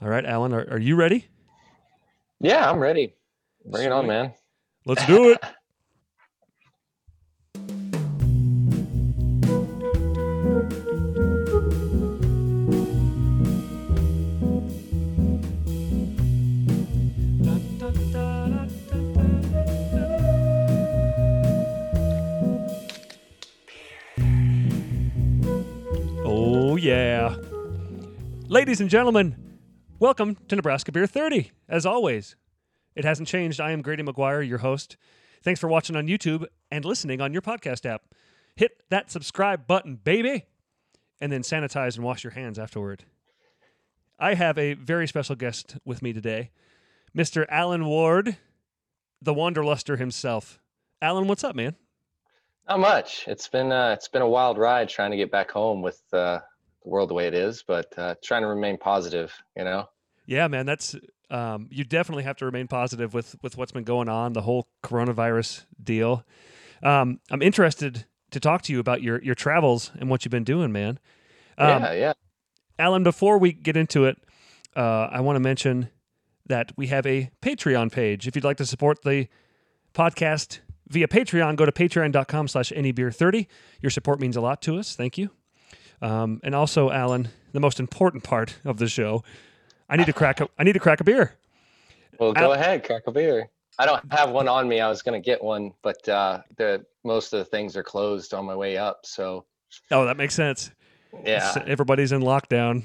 All right, Alan, are, are you ready? Yeah, I'm ready. Bring it on, man. Let's do it. Oh, yeah. Ladies and gentlemen, welcome to Nebraska Beer 30. As always, it hasn't changed. I am Grady McGuire, your host. Thanks for watching on YouTube and listening on your podcast app. Hit that subscribe button, baby, and then sanitize and wash your hands afterward. I have a very special guest with me today, Mr. Alan Ward, the Wanderluster himself. Alan, what's up, man? Not much. It's been uh, it's been a wild ride trying to get back home with uh, world the way it is, but uh, trying to remain positive. You know. Yeah, man, that's um, you definitely have to remain positive with with what's been going on, the whole coronavirus deal. Um, I'm interested to talk to you about your your travels and what you've been doing, man. Um, yeah, yeah. Alan, before we get into it, uh, I want to mention that we have a Patreon page. If you'd like to support the podcast via Patreon, go to patreon.com slash anybeer30. Your support means a lot to us. Thank you. Um, and also, Alan, the most important part of the show, I need to crack a, I need to crack a beer. Well, go Al- ahead, crack a beer. I don't have one on me. I was gonna get one, but uh, the most of the things are closed on my way up. So Oh, that makes sense. yeah, S- Everybody's in lockdown.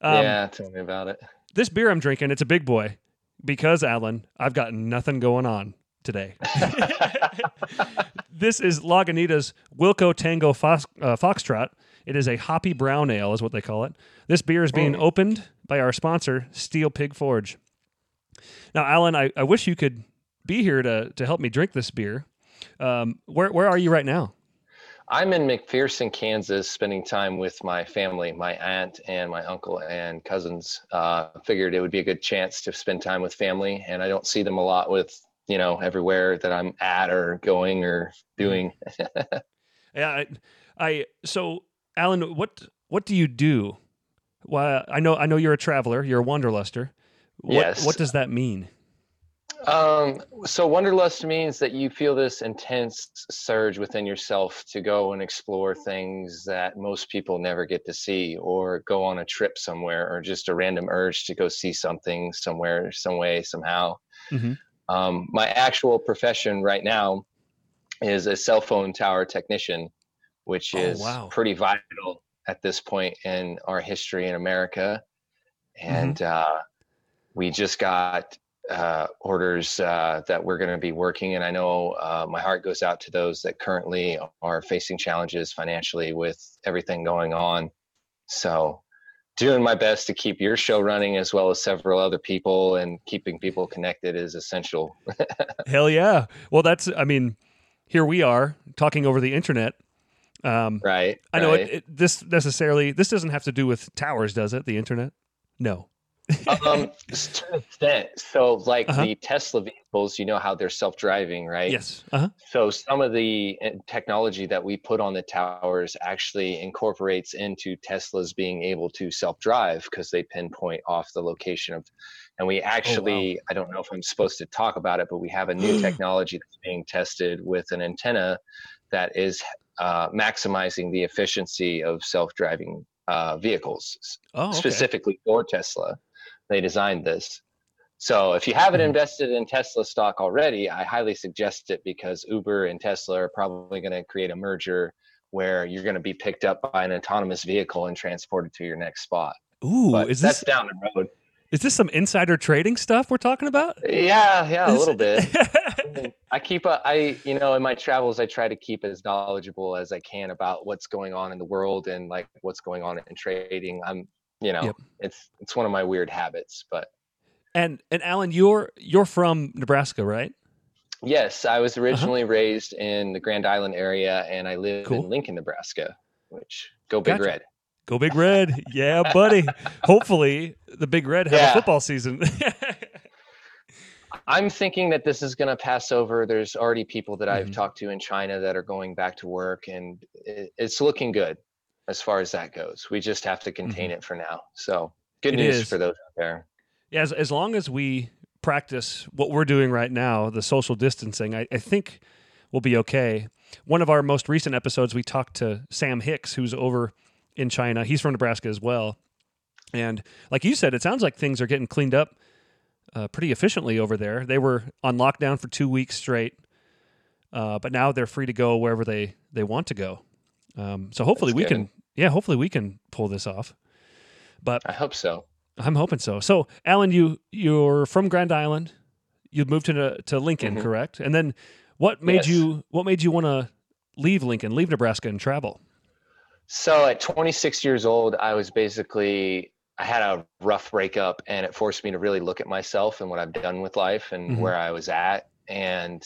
Um, yeah. Tell me about it. This beer I'm drinking, it's a big boy because, Alan, I've got nothing going on today. this is Lagunitas Wilco Tango Fox, uh, Foxtrot. It is a hoppy brown ale, is what they call it. This beer is being Mm. opened by our sponsor, Steel Pig Forge. Now, Alan, I, I wish you could be here to, to help me drink this beer. Um, where, where are you right now? I'm in McPherson, Kansas, spending time with my family, my aunt and my uncle and cousins. Uh, figured it would be a good chance to spend time with family, and I don't see them a lot with you know everywhere that I'm at or going or doing. Yeah, I, I so Alan, what what do you do? Well, I know I know you're a traveler. You're a wanderluster. What, Yes. What does that mean? Um, so wanderlust means that you feel this intense surge within yourself to go and explore things that most people never get to see, or go on a trip somewhere, or just a random urge to go see something somewhere, some way, somehow. Mhm. Um, my actual profession right now is a cell phone tower technician, which Oh, is wow. pretty vital at this point in our history in America. And uh, we just got uh, orders uh, that we're going to be working. And I know uh, my heart goes out to those that currently are facing challenges financially with everything going on. So, doing my best to keep your show running as well as several other people and keeping people connected is essential. Hell yeah! Well, that's I mean, here we are talking over the internet. Um, right. I know right. it, it, this necessarily this doesn't have to do with towers, does it? The internet? No. um, to an extent. So, like Uh-huh. the Tesla vehicles, you know how they're self-driving, right? Yes. Uh huh. So some of the uh, technology that we put on the towers actually incorporates into Tesla's being able to self-drive because they pinpoint off the location of. And we actually, I don't know if I'm supposed to talk about it, but we have a new technology that's being tested with an antenna that is uh, maximizing the efficiency of self-driving uh, vehicles, Oh, okay. specifically for Tesla. They designed this. So if you haven't Mhm. invested in Tesla stock already, I highly suggest it because Uber and Tesla are probably going to create a merger where you're going to be picked up by an autonomous vehicle and transported to your next spot. Ooh, But is that's this down the road. Is this some insider trading stuff we're talking about? Yeah, yeah, a little bit. I keep a, I, you know, in my travels, I try to keep as knowledgeable as I can about what's going on in the world and like what's going on in trading. I'm you know, Yep. it's it's one of my weird habits. But And and Alan, you're you're from Nebraska, right? yes, I Uh-huh. was originally raised in the Grand Island area, and I live Cool. in Lincoln, Nebraska. Which go Big Gotcha. Red. Go Big Red. Yeah, buddy. Hopefully the Big Red have a football season. I'm thinking that this is going to pass over. There's already people that I've Mhm. talked to in China that are going back to work, and it's looking good as far as that goes. We just have to contain it for now. So good Mm-hmm. It news is. for those out there. Yeah, as, as long as we practice what we're doing right now, the social distancing, I, I think we'll be okay. One of our most recent episodes, we talked to Sam Hicks, who's over in China. He's from Nebraska as well. And like you said, it sounds like things are getting cleaned up uh, pretty efficiently over there. They were on lockdown for two weeks straight, uh, but now they're free to go wherever they, they want to go. Um, so hopefully That's we good. can, yeah, hopefully we can pull this off. But I hope so. I'm hoping so. So, Alan, you you're from Grand Island. You moved to to Lincoln, Mhm. correct? And then, what made Yes. you what made you want to leave Lincoln, leave Nebraska, and travel? So at 26 years old, I was basically I had a rough breakup, and it forced me to really look at myself and what I've done with life and Mhm. where I was at. And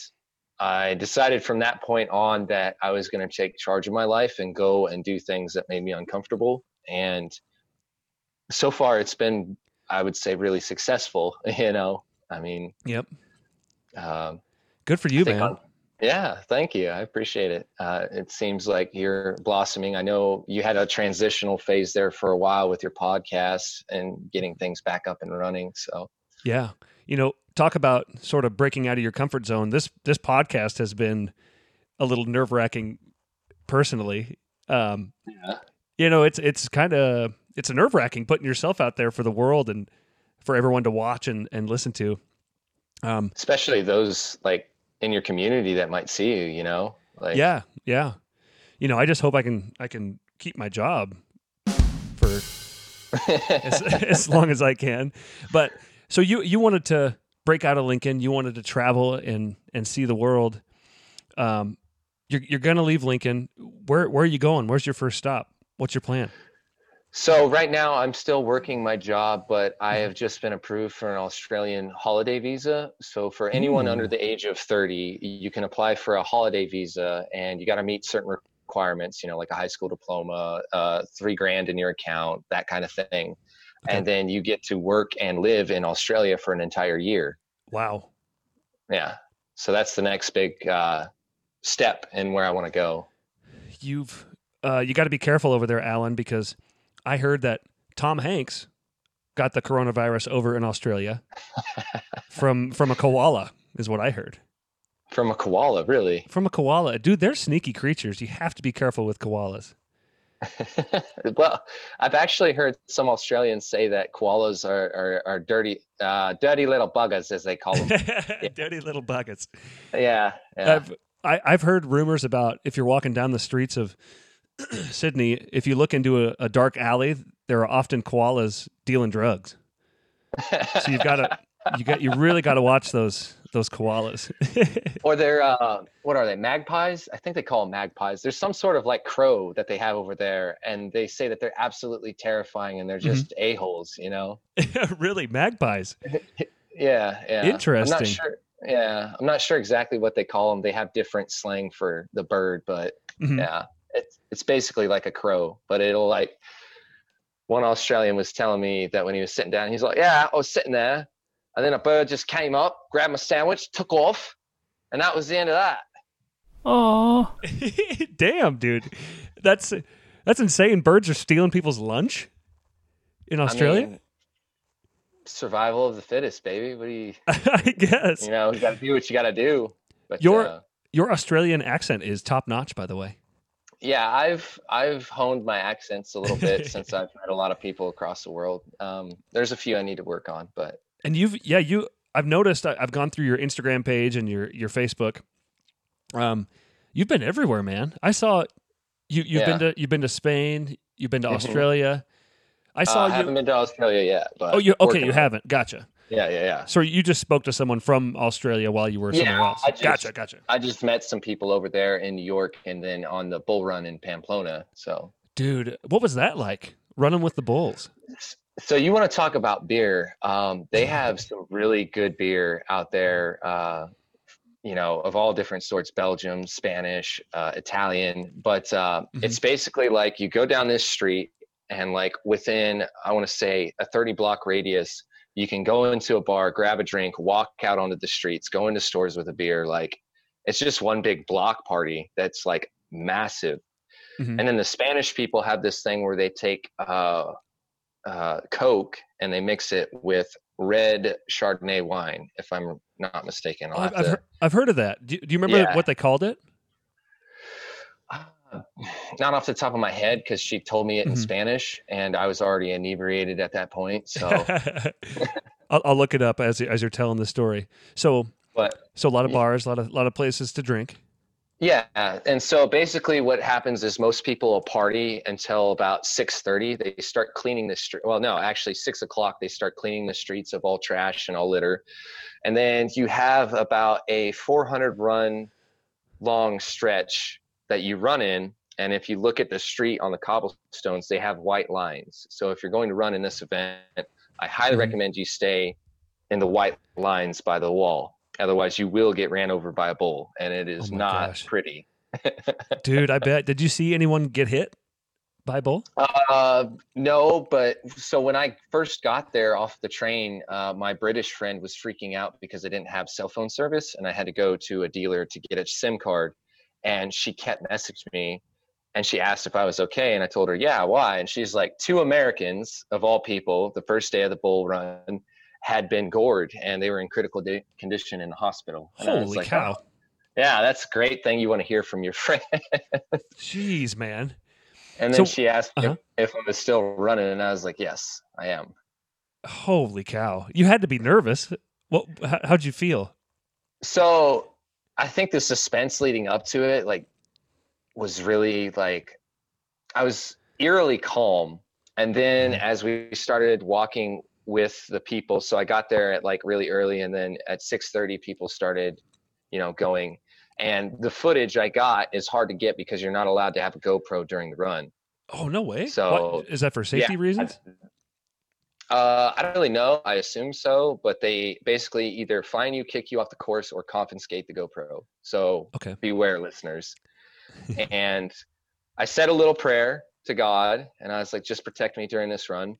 I decided from that point on that I was going to take charge of my life and go and do things that made me uncomfortable. And so far, it's been, I would say, really successful. You know, I mean, Yep. um, Good for you, man. on- yeah, thank you. I appreciate it. Uh, it seems like you're blossoming. I know you had a transitional phase there for a while with your podcast and getting things back up and running. So Yeah. You know, talk about sort of breaking out of your comfort zone. This this podcast has been a little nerve wracking, personally. Um, yeah, you know, it's it's kind of it's a nerve wracking putting yourself out there for the world and for everyone to watch and and listen to. Um, especially those like in your community that might see you. You know, like yeah yeah. You know i just hope i can i can keep my job for as, as long as i can. But so you you wanted to break out of lincoln you wanted to travel and and see the world. Um you're, you're gonna leave lincoln. Where where are you going? Where's your first stop? What's your plan So right now I'm still working my job, but I have just been approved for an Australian holiday visa. So for anyone under the age of 30, you can apply for a holiday visa and you got to meet certain requirements, you know, like a high school diploma, uh, three grand in your account, that kind of thing. Okay. And then you get to work and live in Australia for an entire year. wow Yeah. So that's the next big uh, step in where I want to go. you've uh you got to be careful over there alan because i heard that tom hanks got the coronavirus over in australia from from a koala is what i heard From a koala, really. from a koala dude they're sneaky creatures you have to be careful with koalas well, I've actually heard some Australians say that koalas are are, are dirty, uh, dirty little buggers, as they call them. dirty little buckets yeah, yeah. I've, I, I've heard rumors about if you're walking down the streets of sydney if you look into a, a dark alley there are often koalas dealing drugs so you've got to you got you really got to watch those those koalas or they're uh, what are they? Magpies? I think they call them magpies. There's some sort of like crow that they have over there, and they say that they're absolutely terrifying and they're Mm-hmm. just a holes. You know? really magpies Yeah, yeah. I'm Interesting. not sure. Yeah, I'm not sure exactly what they call them. They have different slang for the bird, but Mhm. yeah, it's it's basically like a crow, but it'll like. One Australian was telling me that when he was sitting down, he's like, "Yeah, I was sitting there, and then a bird just came up, grabbed my sandwich, took off, and that was the end of that." oh damn dude that's that's insane birds are stealing people's lunch in australia I mean, survival of the fittest, baby. What do you, I, guess you know, you got to do what you got to do. But Your- uh, your australian accent is top notch by the way yeah, I've I've honed my accents a little bit since I've met a lot of people across the world. Um, there's a few I need to work on, but and you've yeah you i've noticed I, i've gone through your instagram page and your your facebook um you've been everywhere man i saw you you've been to you've been to spain you've been to Mhm. australia i uh, saw I you haven't been to Australia yet. But oh you okay you haven't gotcha Yeah, yeah, yeah. so you just spoke to someone from australia while you were somewhere else I just- gotcha gotcha I just met some people over there in New York, and then on the bull run in Pamplona. So dude what was that like running with the bulls. So you want to talk about beer? Um, they have some really good beer out there. Uh, you know, of all different sorts: Belgium, Spanish, uh, Italian. But uh, Mhm. it's basically like you go down this street, and like within, I want to say, a thirty-block radius, you can go into a bar, grab a drink, walk out onto the streets, go into stores with a beer. Like it's just one big block party that's like massive. Mhm. And then the Spanish people have this thing where they take uh, uh, Coke and they mix it with red Chardonnay wine, if I'm not mistaken. I'll Oh, I've, have I've, to- heard, I've heard of that. Do, do you remember Yeah. what they called it? Not off the top of my head because she told me it in Mhm. Spanish and I was already inebriated at that point. So, I'll, I'll look it up as as you're telling the story. So but so a lot of bars, a lot of a lot of places to drink. yeah, and so basically what happens is most people will party until about six thirty. They start cleaning the street. Well, no, actually six o'clock they start cleaning the streets of all trash and all litter, and then you have about a four hundred run long stretch that you run in. And if you look at the street on the cobblestones, they have white lines. So if you're going to run in this event, I highly Mhm. recommend you stay in the white lines by the wall. Otherwise, you will get ran over by a bull, and it is Oh not gosh. pretty. Dude, I bet. Did you see anyone get hit by a bull? Uh, no, but so when I first got there off the train, uh, my British friend was freaking out because I didn't have cell phone service, and I had to go to a dealer to get a SIM card. And she kept messaging me, and she asked if I was okay, and I told her, "Yeah, why?" And she's like, two Americans of all people, the first day of the bull run, had been gored, and they were in critical di- condition in the hospital. And I was Holy like, cow! "Oh, yeah, that's a great thing you want to hear from your friend. Jeez, man. And then So- she asked uh-huh. if, if I was still running, and I was like, "Yes, I am." Holy cow! You had to be nervous. What? How, how'd you feel? So I think the suspense leading up to it, like, was really like, I was eerily calm. And then Mhm. as we started walking with the people, so I got there at like really early, and then at six thirty, people started, you know, going. And the footage I got is hard to get because you're not allowed to have a GoPro during the run. Oh no way! So- What- is that for safety Yeah, reasons? Uh, I don't really know. I assume so, but they basically either fine you, kick you off the course, or confiscate the GoPro. So Okay. beware, listeners. and I said a little prayer to God, and I was like, just protect me during this run.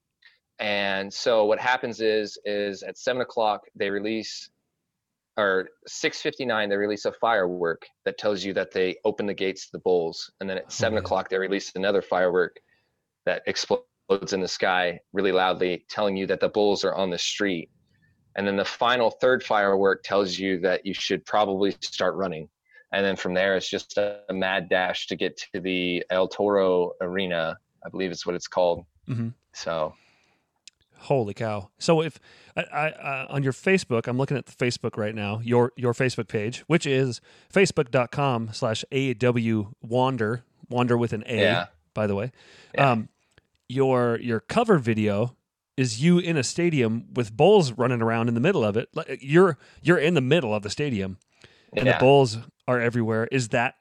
And so what happens is, is at seven o'clock they release, or six fifty nine they release a firework that tells you that they open the gates to the bulls, and then at seven man. o'clock they release another firework that explodes in the sky really loudly, telling you that the bulls are on the street. And then the final third firework tells you that you should probably start running. And then from there, it's just a, a mad dash to get to the El Toro Arena, I believe is what it's called. Mhm. So, Holy cow! So if I, I uh, on your Facebook, I'm looking at the Facebook right now, your your Facebook page, which is facebook.com slash AW Wander, Wander with an A, Yeah. by the way. Yeah. Um, your your cover video is you in a stadium with bulls running around in the middle of it. Like you're you're in the middle of the stadium, and yeah. the bulls are everywhere. Is that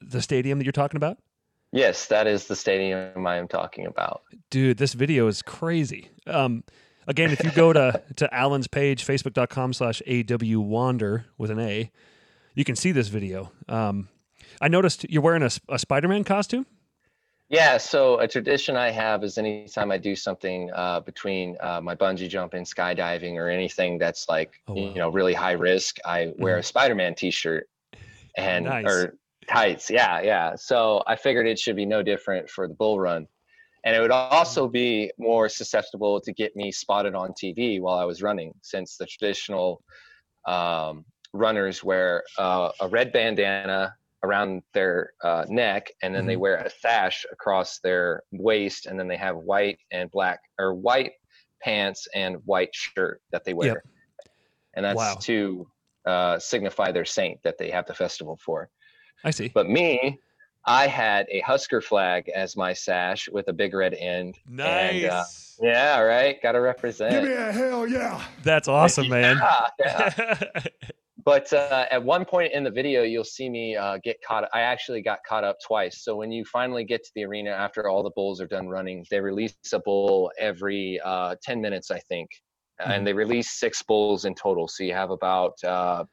the stadium that you're talking about? yes, that is the stadium I am talking about. dude this video is crazy um again if you go to to alan's page facebook.com slash aw wander with an a you can see this video um i noticed you're wearing a, a spider-man costume Yeah, so a tradition I have is anytime I do something uh, between uh, my bungee jumping, skydiving, or anything that's like Oh, wow. Mm-hmm. you know really high risk, I wear a Spider-Man T-shirt and Nice. or tights. Yeah, yeah. So I figured it should be no different for the bull run, and it would also Mm-hmm. be more susceptible to get me spotted on TV while I was running, since the traditional um, runners wear uh, a red bandana around their uh, neck, and then they Mhm. wear a sash across their waist, and then they have white and black or white pants and white shirt that they wear, Yep. and that's Wow. to uh, signify their saint that they have the festival for. i see But me, I had a Husker flag as my sash with a big red end. nice And, uh, Yeah, right. Got to represent. Give me a hell yeah. that's awesome man Yeah, yeah. but uh, at one point in the video, you'll see me uh, get caught. I actually got caught up twice. So when you finally get to the arena after all the bulls are done running, they release a bull every uh, 10 minutes, I think, mm-hmm. and they release six bulls in total. So you have about uh,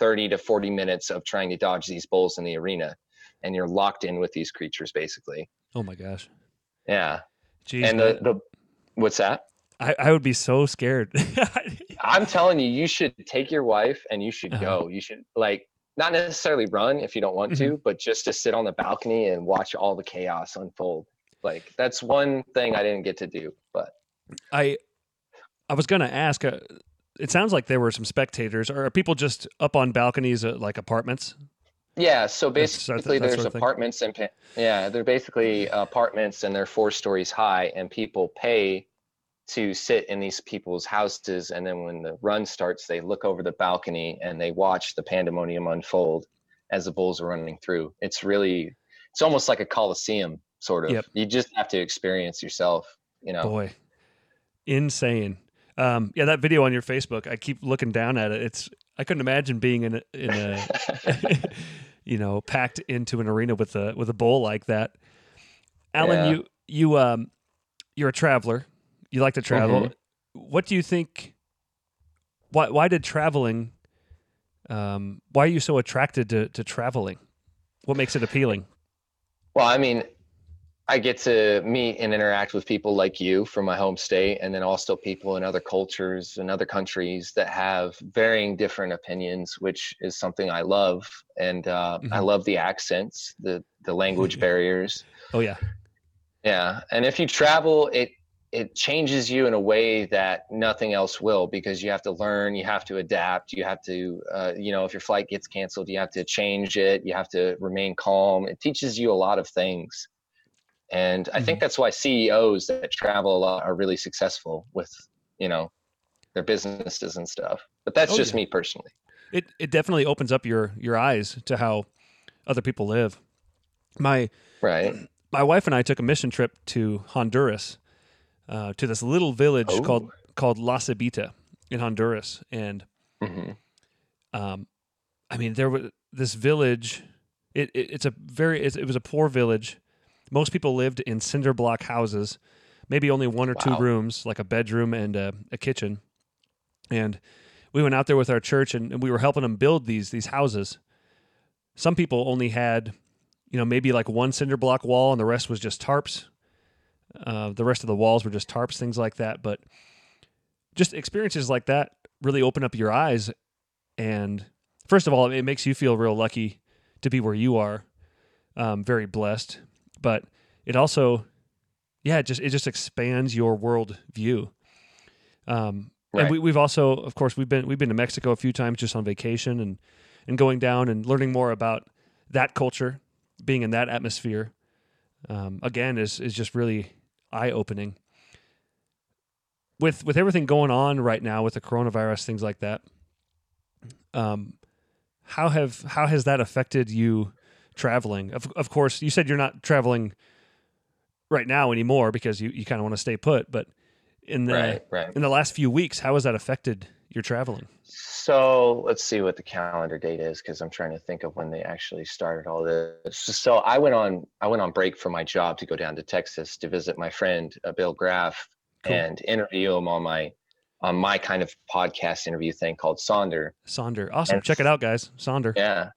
30 to 40 minutes of trying to dodge these bulls in the arena, and you're locked in with these creatures basically. Oh my gosh. Yeah. Jeez, and the, the what's that? I, I would be so scared. I'm telling you, you should take your wife and you should uh-huh. go. You should like not necessarily run if you don't want mm-hmm. to, but just to sit on the balcony and watch all the chaos unfold. Like that's one thing I didn't get to do, but I I was going to ask uh, it sounds like there were some spectators or are people just up on balconies at like apartments? Yeah, so basically there's sort of apartments and yeah, they're basically apartments and they're four stories high and people pay to sit in these people's houses and then when the run starts they look over the balcony and they watch the pandemonium unfold as the bulls are running through. It's really it's almost like a coliseum sort of. Yep. you just have to experience yourself you know? Boy. Insane. Um, yeah that video on your facebook i keep looking down at it. It's i couldn't imagine being in a, in a you know packed into an arena with a with a bull like that. Alan yeah. you you um you're a traveler you like to travel. Mm-hmm. What do you think? Why why did traveling? Um, why are you so attracted to to traveling? What makes it appealing? Well, I mean, I get to meet and interact with people like you from my home state, and then also people in other cultures and other countries that have varying different opinions, which is something I love. And uh, mm-hmm. I love the accents, the the language barriers. Oh yeah, yeah. And if you travel, it it changes you in a way that nothing else will because you have to learn you have to adapt you have to uh, you know if your flight gets canceled you have to change it you have to remain calm. It teaches you a lot of things. And i think mm-hmm. that's why ceos that travel a lot are really successful with you know their businesses and stuff. But that's oh, just yeah. me personally. It it definitely opens up your your eyes to how other people live. My right. my wife and i took a mission trip to honduras uh, to this little village oh. called called La Cibita in Honduras, and mm-hmm. um, I mean there was this village. It, it it's a very it's, it was a poor village. Most people lived in cinder block houses, maybe only one or wow. two rooms, like a bedroom and a, a, kitchen. And we went out there with our church, and, and we were helping them build these these houses. Some people only had, you know, maybe like one cinder block wall, and the rest was just tarps uh, the rest of the walls were just tarps, things like that. But just experiences like that really open up your eyes. And first of all, it makes you feel real lucky to be where you are, um, very blessed. But it also, yeah, it just it just expands your world view. Um, right. And we, we've also, of course, we've been we've been to Mexico a few times just on vacation and and going down and learning more about that culture, being in that atmosphere. Um, again, is is just really eye opening. With with everything going on right now with the coronavirus, things like that, um, how have how has that affected you traveling? Of of course, you said you're not traveling right now anymore because you, you kind of want to stay put, but in the right, right. in the last few weeks, how has that affected your traveling? So let's see what the calendar date is because I'm trying to think of when they actually started all this. So I went on I went on break from my job to go down to Texas to visit my friend uh, Bill Graff cool. and interview him on my on my kind of podcast interview thing called Sonder. Sonder, awesome! And, Check it out, guys. Sonder. Yeah.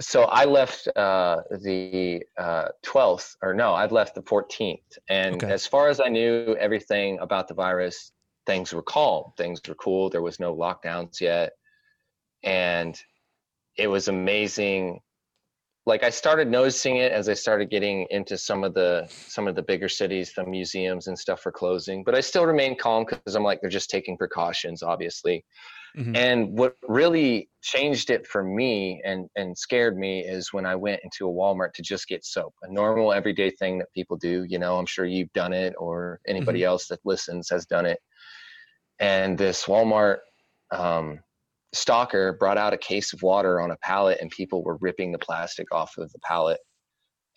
So I left uh, the uh, 12th, or no, I left the 14th, and okay. as far as I knew, everything about the virus things were calm, things were cool. There was no lockdowns yet, and it was amazing. Like I started noticing it as I started getting into some of the some of the bigger cities, the museums and stuff were closing, but I still remained calm because I'm like they're just taking precautions, obviously. Mm-hmm. And what really changed it for me and and scared me is when I went into a Walmart to just get soap, a normal everyday thing that people do. You know, I'm sure you've done it, or anybody mm-hmm. else that listens has done it and this Walmart um, stalker brought out a case of water on a pallet, and people were ripping the plastic off of the pallet.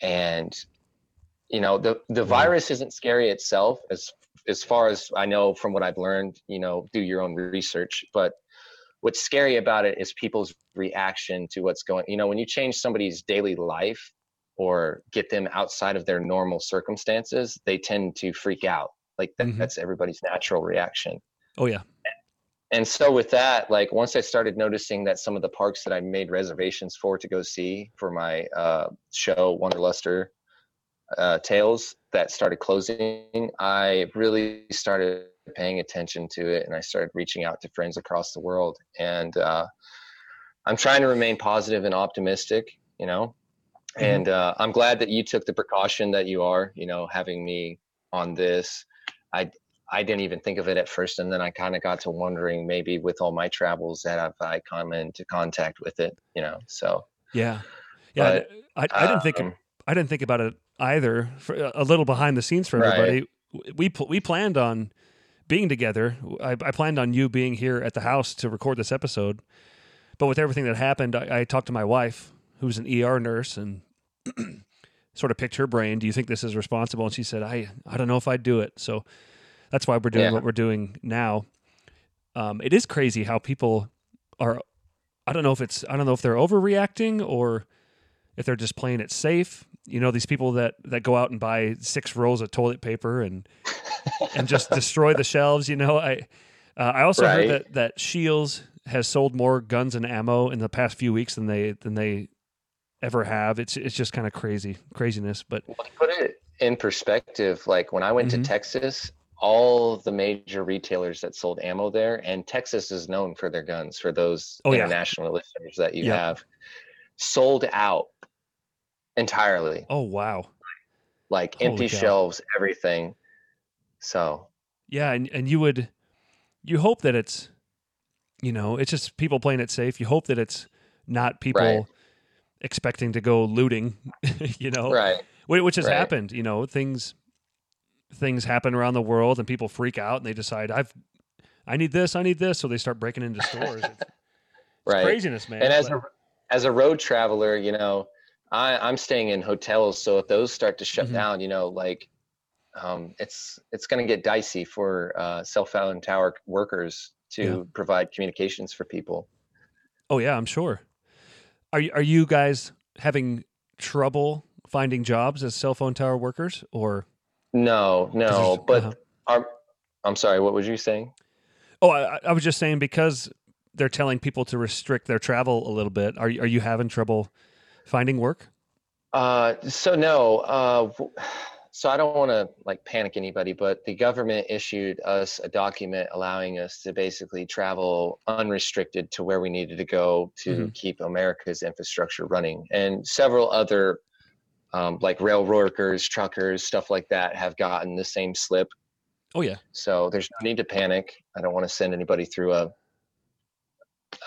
And you know, the the virus isn't scary itself, as as far as I know from what I've learned. You know, do your own research, but what's scary about it is people's reaction to what's going you know when you change somebody's daily life or get them outside of their normal circumstances they tend to freak out like that, Mhm. that's everybody's natural reaction Oh yeah. and so with that like once i started noticing that some of the parks that i made reservations for to go see for my uh, show wanderluster uh, tales that started closing i really started paying attention to it and i started reaching out to friends across the world and uh, i'm trying to remain positive and optimistic you know Mhm. and uh, i'm glad that you took the precaution that you are you know having me on this i I didn't even think of it at first, and then I kind of got to wondering maybe with all my travels that I've I come into contact with it, you know. So Yeah. Yeah. I, I didn't think um, I didn't think about it either. For a little behind the scenes for Right. everybody, we we planned on being together. I, I planned on you being here at the house to record this episode, but with everything that happened, I, I talked to my wife, who's an ER nurse, and sort of picked her brain. Do you think this is responsible? And she said, I I don't know if I'd do it. So that's why we're doing Yeah. what we're doing now. Um, it is crazy how people are. I don't know if it's I don't know if they're overreacting or if they're just playing it safe. You know, these people that that go out and buy six rolls of toilet paper and and just destroy the shelves. You know, I uh, I also heard that that Scheels has sold more guns and ammo in the past few weeks than they than they ever have. It's it's just kind of crazy craziness. But well, to put it in perspective, like when I went Mhm. to Texas, all the major retailers that sold ammo there, and Texas is known for their guns. For those Oh, yeah. international listeners that you Yep. have, sold out entirely, oh wow, like Holy empty cow. shelves, everything. So yeah, and and you would you hope that it's you know it's just people playing it safe. You hope that it's not people Right. expecting to go looting. you know, right, which has Right. happened. You know, things things happen around the world, and people freak out, and they decide, "I've, I need this, I need this," so they start breaking into stores. It's, it's craziness, man. and as but- a as a road traveler you know i i'm staying in hotels so if those start to shut Mhm. down you know like um it's it's going to get dicey for uh cell phone tower workers to Yeah. provide communications for people oh yeah, I'm sure. Are you, are you guys having trouble finding jobs as cell phone tower workers, or no no but uh-huh. our, i'm sorry what was you saying Oh, I, I was just saying because they're telling people to restrict their travel a little bit. Are you- are you having trouble finding work? Uh, so no. Uh, so I don't want to like panic anybody, but the government issued us a document allowing us to basically travel unrestricted to where we needed to go to Mhm. keep America's infrastructure running, and several other um, like rail workers, truckers, stuff like that have gotten the same slip. Oh yeah, So there's no need to panic. I don't want to send anybody through a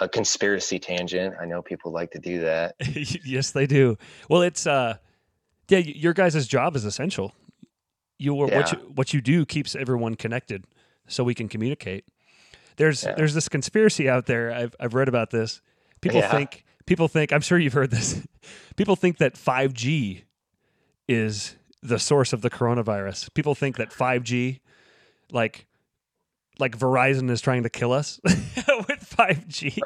a conspiracy tangent. I know people like to do that. yes, they do. Well, it's uh, yeah, your guys' job is essential. You what you what you do keeps everyone connected, so we can communicate. There's Yeah. there's this conspiracy out there. I've I've read about this. People Yeah. think people think. I'm sure you've heard this. People think that 5G is the source of the coronavirus. People think that 5G, like like Verizon, is trying to kill us with 5G.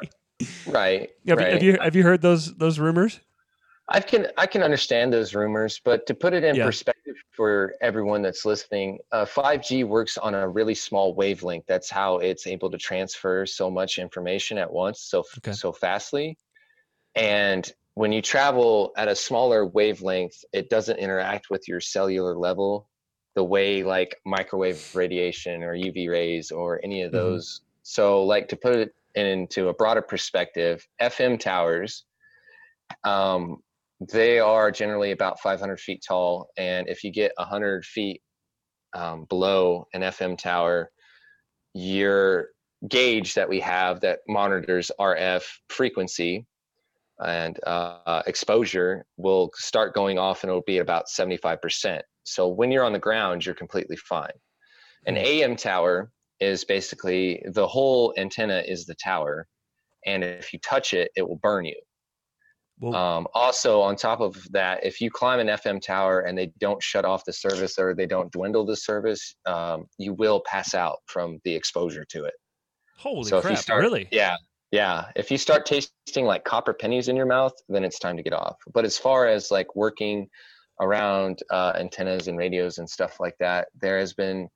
Right. Have, right. you, have you have you heard those those rumors? I can I can understand those rumors, but to put it in Yeah. perspective for everyone that's listening, uh, 5G works on a really small wavelength. That's how it's able to transfer so much information at once, so Okay. so fastly. And when you travel at a smaller wavelength, it doesn't interact with your cellular level the way like microwave radiation or UV rays or any of Mhm. those. So, like to put it into a broader perspective, FM towers um, they are generally about 500 feet tall and if you get 100 feet um, below an fm tower your gauge that we have that monitors rf frequency and uh, exposure will start going off and it'll be about 75% so when you're on the ground you're completely fine an am tower is basically the whole antenna is the tower and if you touch it it will burn you Well, um, also, on top of that, if you climb an FM tower and they don't shut off the service or they don't dwindle the service, um, you will pass out from the exposure to it. holy so crap! start, really? yeah, Yeah, if you start tasting like copper pennies in your mouth, then it's time to get off. But as far as like working around uh, antennas and radios and stuff like that, there has been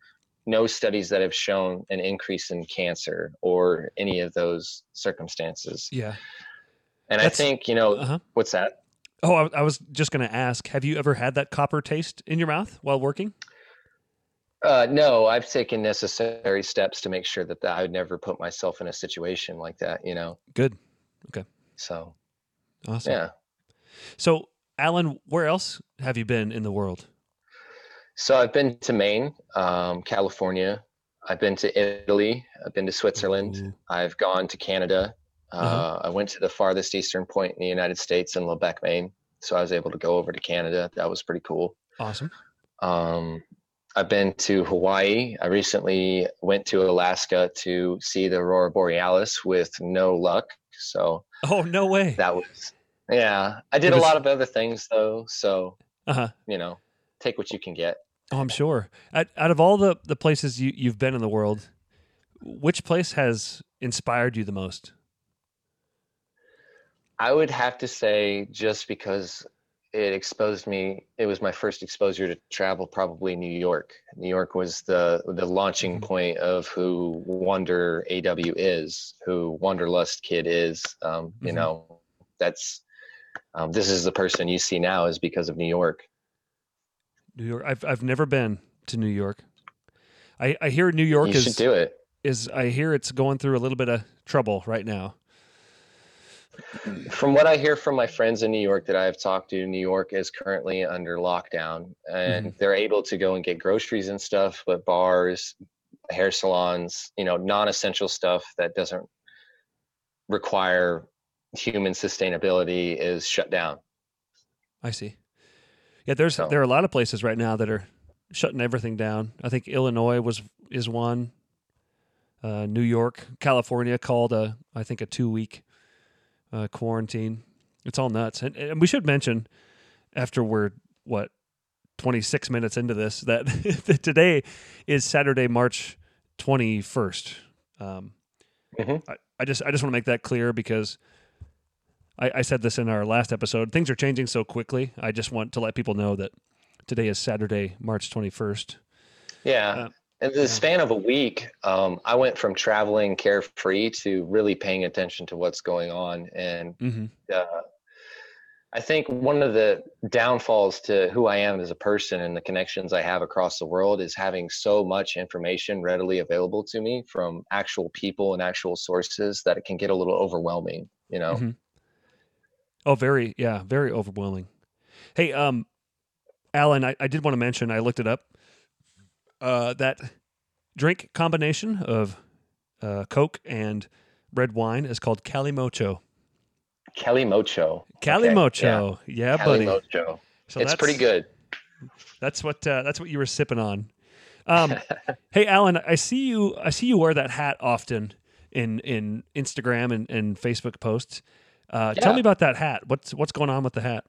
no studies that have shown an increase in cancer or any of those circumstances. Yeah. And That's- I think, you know, Uh-huh. what's that? Oh, I, I was just going to ask have you ever had that copper taste in your mouth while working? Uh, no, I've taken necessary steps to make sure that, that I would never put myself in a situation like that, you know? Good. Okay. So, Awesome. yeah. So, Alan, where else have you been in the world? So I've been to Maine, um, California. I've been to Italy. I've been to Switzerland. Ooh. I've gone to Canada. Uh, Uh-huh. I went to the farthest eastern point in the United States in Lubec, Maine. So I was able to go over to Canada. That was pretty cool. Awesome. Um, I've been to Hawaii. I recently went to Alaska to see the aurora borealis with no luck. So Oh, no way. that was, yeah. I did It a lot of other things though. So, Uh huh. you know, take what you can get. Oh, I'm sure. Out, out of all the, the places you, you've been in the world, which place has inspired you the most? I would have to say just because it exposed me it was my first exposure to travel probably New York. New York was the the launching Mhm. point of who Wander AW is, who Wanderlust Kid is. Um, you Mhm. know, that's um, this is the person you see now is because of New York. New York. I've I've never been to New York. I, I hear New York you is should do it. is I hear it's going through a little bit of trouble right now. From what I hear from my friends in New York that I've talked to, New York is currently under lockdown and they're able to go and get groceries and stuff, but bars, hair salons, you know, non essential stuff that doesn't require human sustainability is shut down. I see. Yeah, there's So- there are a lot of places right now that are shutting everything down. I think Illinois was is one. Uh, New York, California called a I think a two week uh, quarantine. It's all nuts, and, and we should mention after we're what twenty six minutes into this that, that today is Saturday, March twenty first. Um, Mhm. I, I just I just want to make that clear because I, I said this in our last episode. Things are changing so quickly. I just want to let people know that today is Saturday, March 21st. Yeah. Uh, In the span of a week, um, I went from traveling carefree to really paying attention to what's going on. And Mm-hmm. uh, I think one of the downfalls to who I am as a person and the connections I have across the world is having so much information readily available to me from actual people and actual sources that it can get a little overwhelming, you know? Mhm. Oh, very, yeah, very overwhelming. Hey, um, Alan, I, I did want to mention, I looked it up. Uh, that drink combination of uh, Coke and red wine is called Calimocho. Kelly Mocho. Calimocho. yeah, Kelly buddy. Mocho. So it's pretty good. That's what uh, that's what you were sipping on. Um, hey, Alan, I see you. I see you wear that hat often in in Instagram and, and Facebook posts. Uh, Tell me about that hat. What's what's going on with the hat?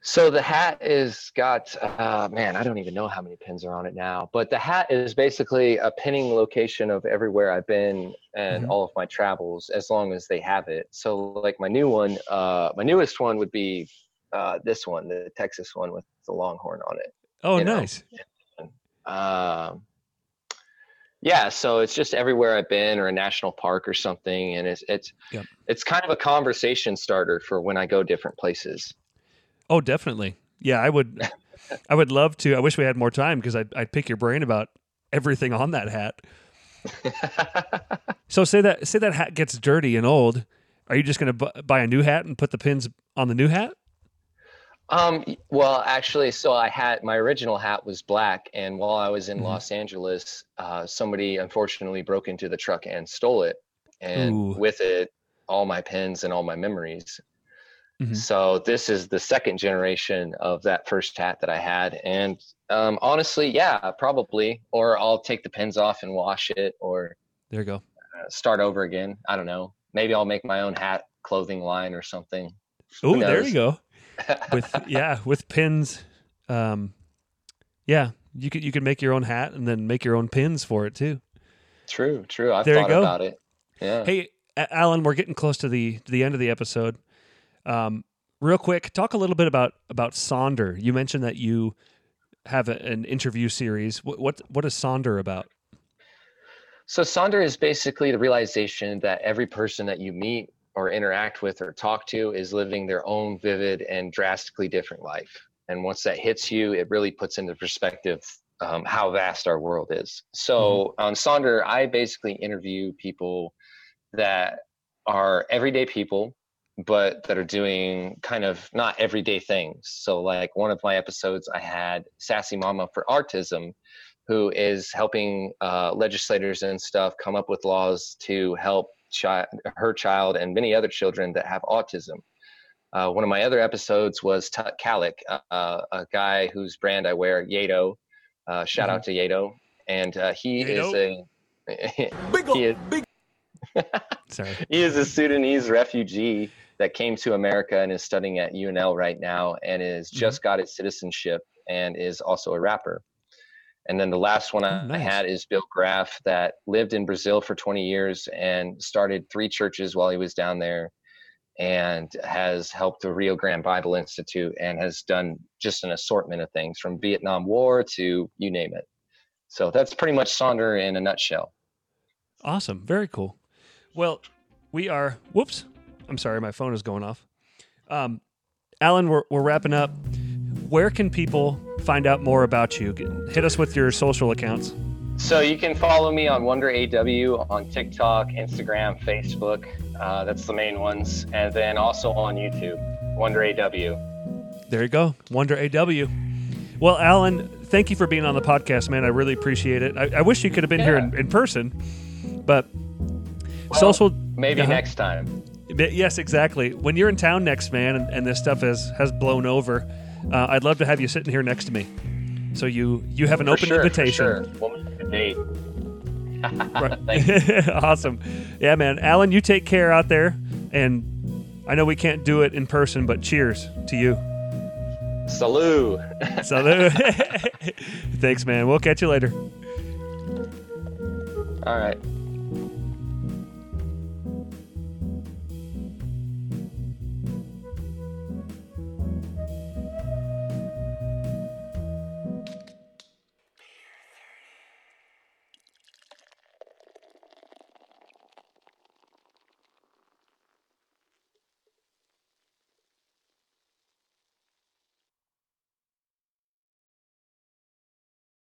So the hat is got uh, man, I don't even know how many pins are on it now, but the hat is basically a pinning location of everywhere I've been and Mhm. all of my travels, as long as they have it. So like my new one, uh, my newest one would be uh, this one, the Texas one with the Longhorn on it. Oh, nice. Um, yeah, so it's just everywhere I've been or a national park or something, and it's it's Yep. it's kind of a conversation starter for when I go different places. Oh, definitely. Yeah, I would. I would love to. I wish we had more time because I'd, I'd pick your brain about everything on that hat. So say that say that hat gets dirty and old. Are you just going to bu- buy a new hat and put the pins on the new hat? Um, well, actually, so I had my original hat was black, and while I was in Mhm. Los Angeles, uh, somebody unfortunately broke into the truck and stole it, and Ooh. with it, all my pins and all my memories. Mhm. So this is the second generation of that first hat that I had, and um, honestly, yeah, probably, or I'll take the pins off and wash it, or There you go. uh, start over again. I don't know. Maybe I'll make my own hat clothing line or something. Oh, there you go. With yeah, with pins. Um, yeah, you could you could make your own hat and then make your own pins for it too. True, true. I've There you thought go. about it. Yeah. Hey, Alan, we're getting close to the to the end of the episode. Um, real quick, talk a little bit about about Sonder. You mentioned that you have a, an interview series. What, what what is Sonder about? So Sonder is basically the realization that every person that you meet or interact with or talk to is living their own vivid and drastically different life. And once that hits you, it really puts into perspective um, how vast our world is. So mm-hmm. on Sonder, I basically interview people that are everyday people, but that are doing kind of not everyday things. So, like one of my episodes, I had Sassy Mama for Autism, who is helping uh, legislators and stuff come up with laws to help chi- her child and many other children that have autism. Uh, one of my other episodes was Tut Kalik, uh, a guy whose brand I wear, Yato. Uh, shout mm-hmm. out to Yato, and uh, he Yato. is a big, he is, big. Sorry. he is a Sudanese refugee that came to America and is studying at UNL right now, and is mm-hmm. just got his citizenship and is also a rapper. And then the last one I, oh, nice. had is Bill Graff that lived in Brazil for 20 years and started three churches while he was down there and has helped the Rio Grande Bible Institute and has done just an assortment of things from Vietnam War to you name it. So that's pretty much Sonder in a nutshell. Awesome. Very cool. Well, we are, whoops. I'm sorry, my phone is going off. Um, Alan, we're, we're wrapping up. Where can people find out more about you? Hit us with your social accounts. So you can follow me on Wander AW on TikTok, Instagram, Facebook. Uh, that's the main ones, and then also on YouTube, Wander AW. There you go, Wander AW. Well, Alan, thank you for being on the podcast, man. I really appreciate it. I, I wish you could have been yeah. here in, in, person, but well, social. Maybe uh-huh. next time. Yes, exactly. When you're in town next, man, and, and this stuff has has blown over, uh, I'd love to have you sitting here next to me. So you you have an for open sure, invitation. sure. We'll date. awesome. Yeah, man. Alan, you take care out there. And I know we can't do it in person, but cheers to you. Salute. Salute. Thanks, man. We'll catch you later. All right.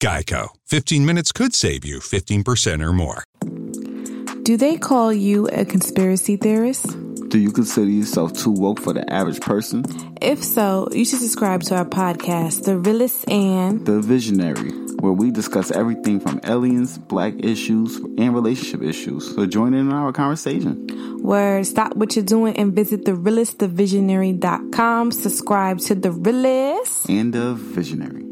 Geico. 15 minutes could save you 15% or more. Do they call you a conspiracy theorist? Do you consider yourself too woke for the average person? If so, you should subscribe to our podcast, The Realist and The Visionary, where we discuss everything from aliens, black issues, and relationship issues. So join in our conversation. Where stop what you're doing and visit thererealistthevisionary.com. Subscribe to The Realist and The Visionary.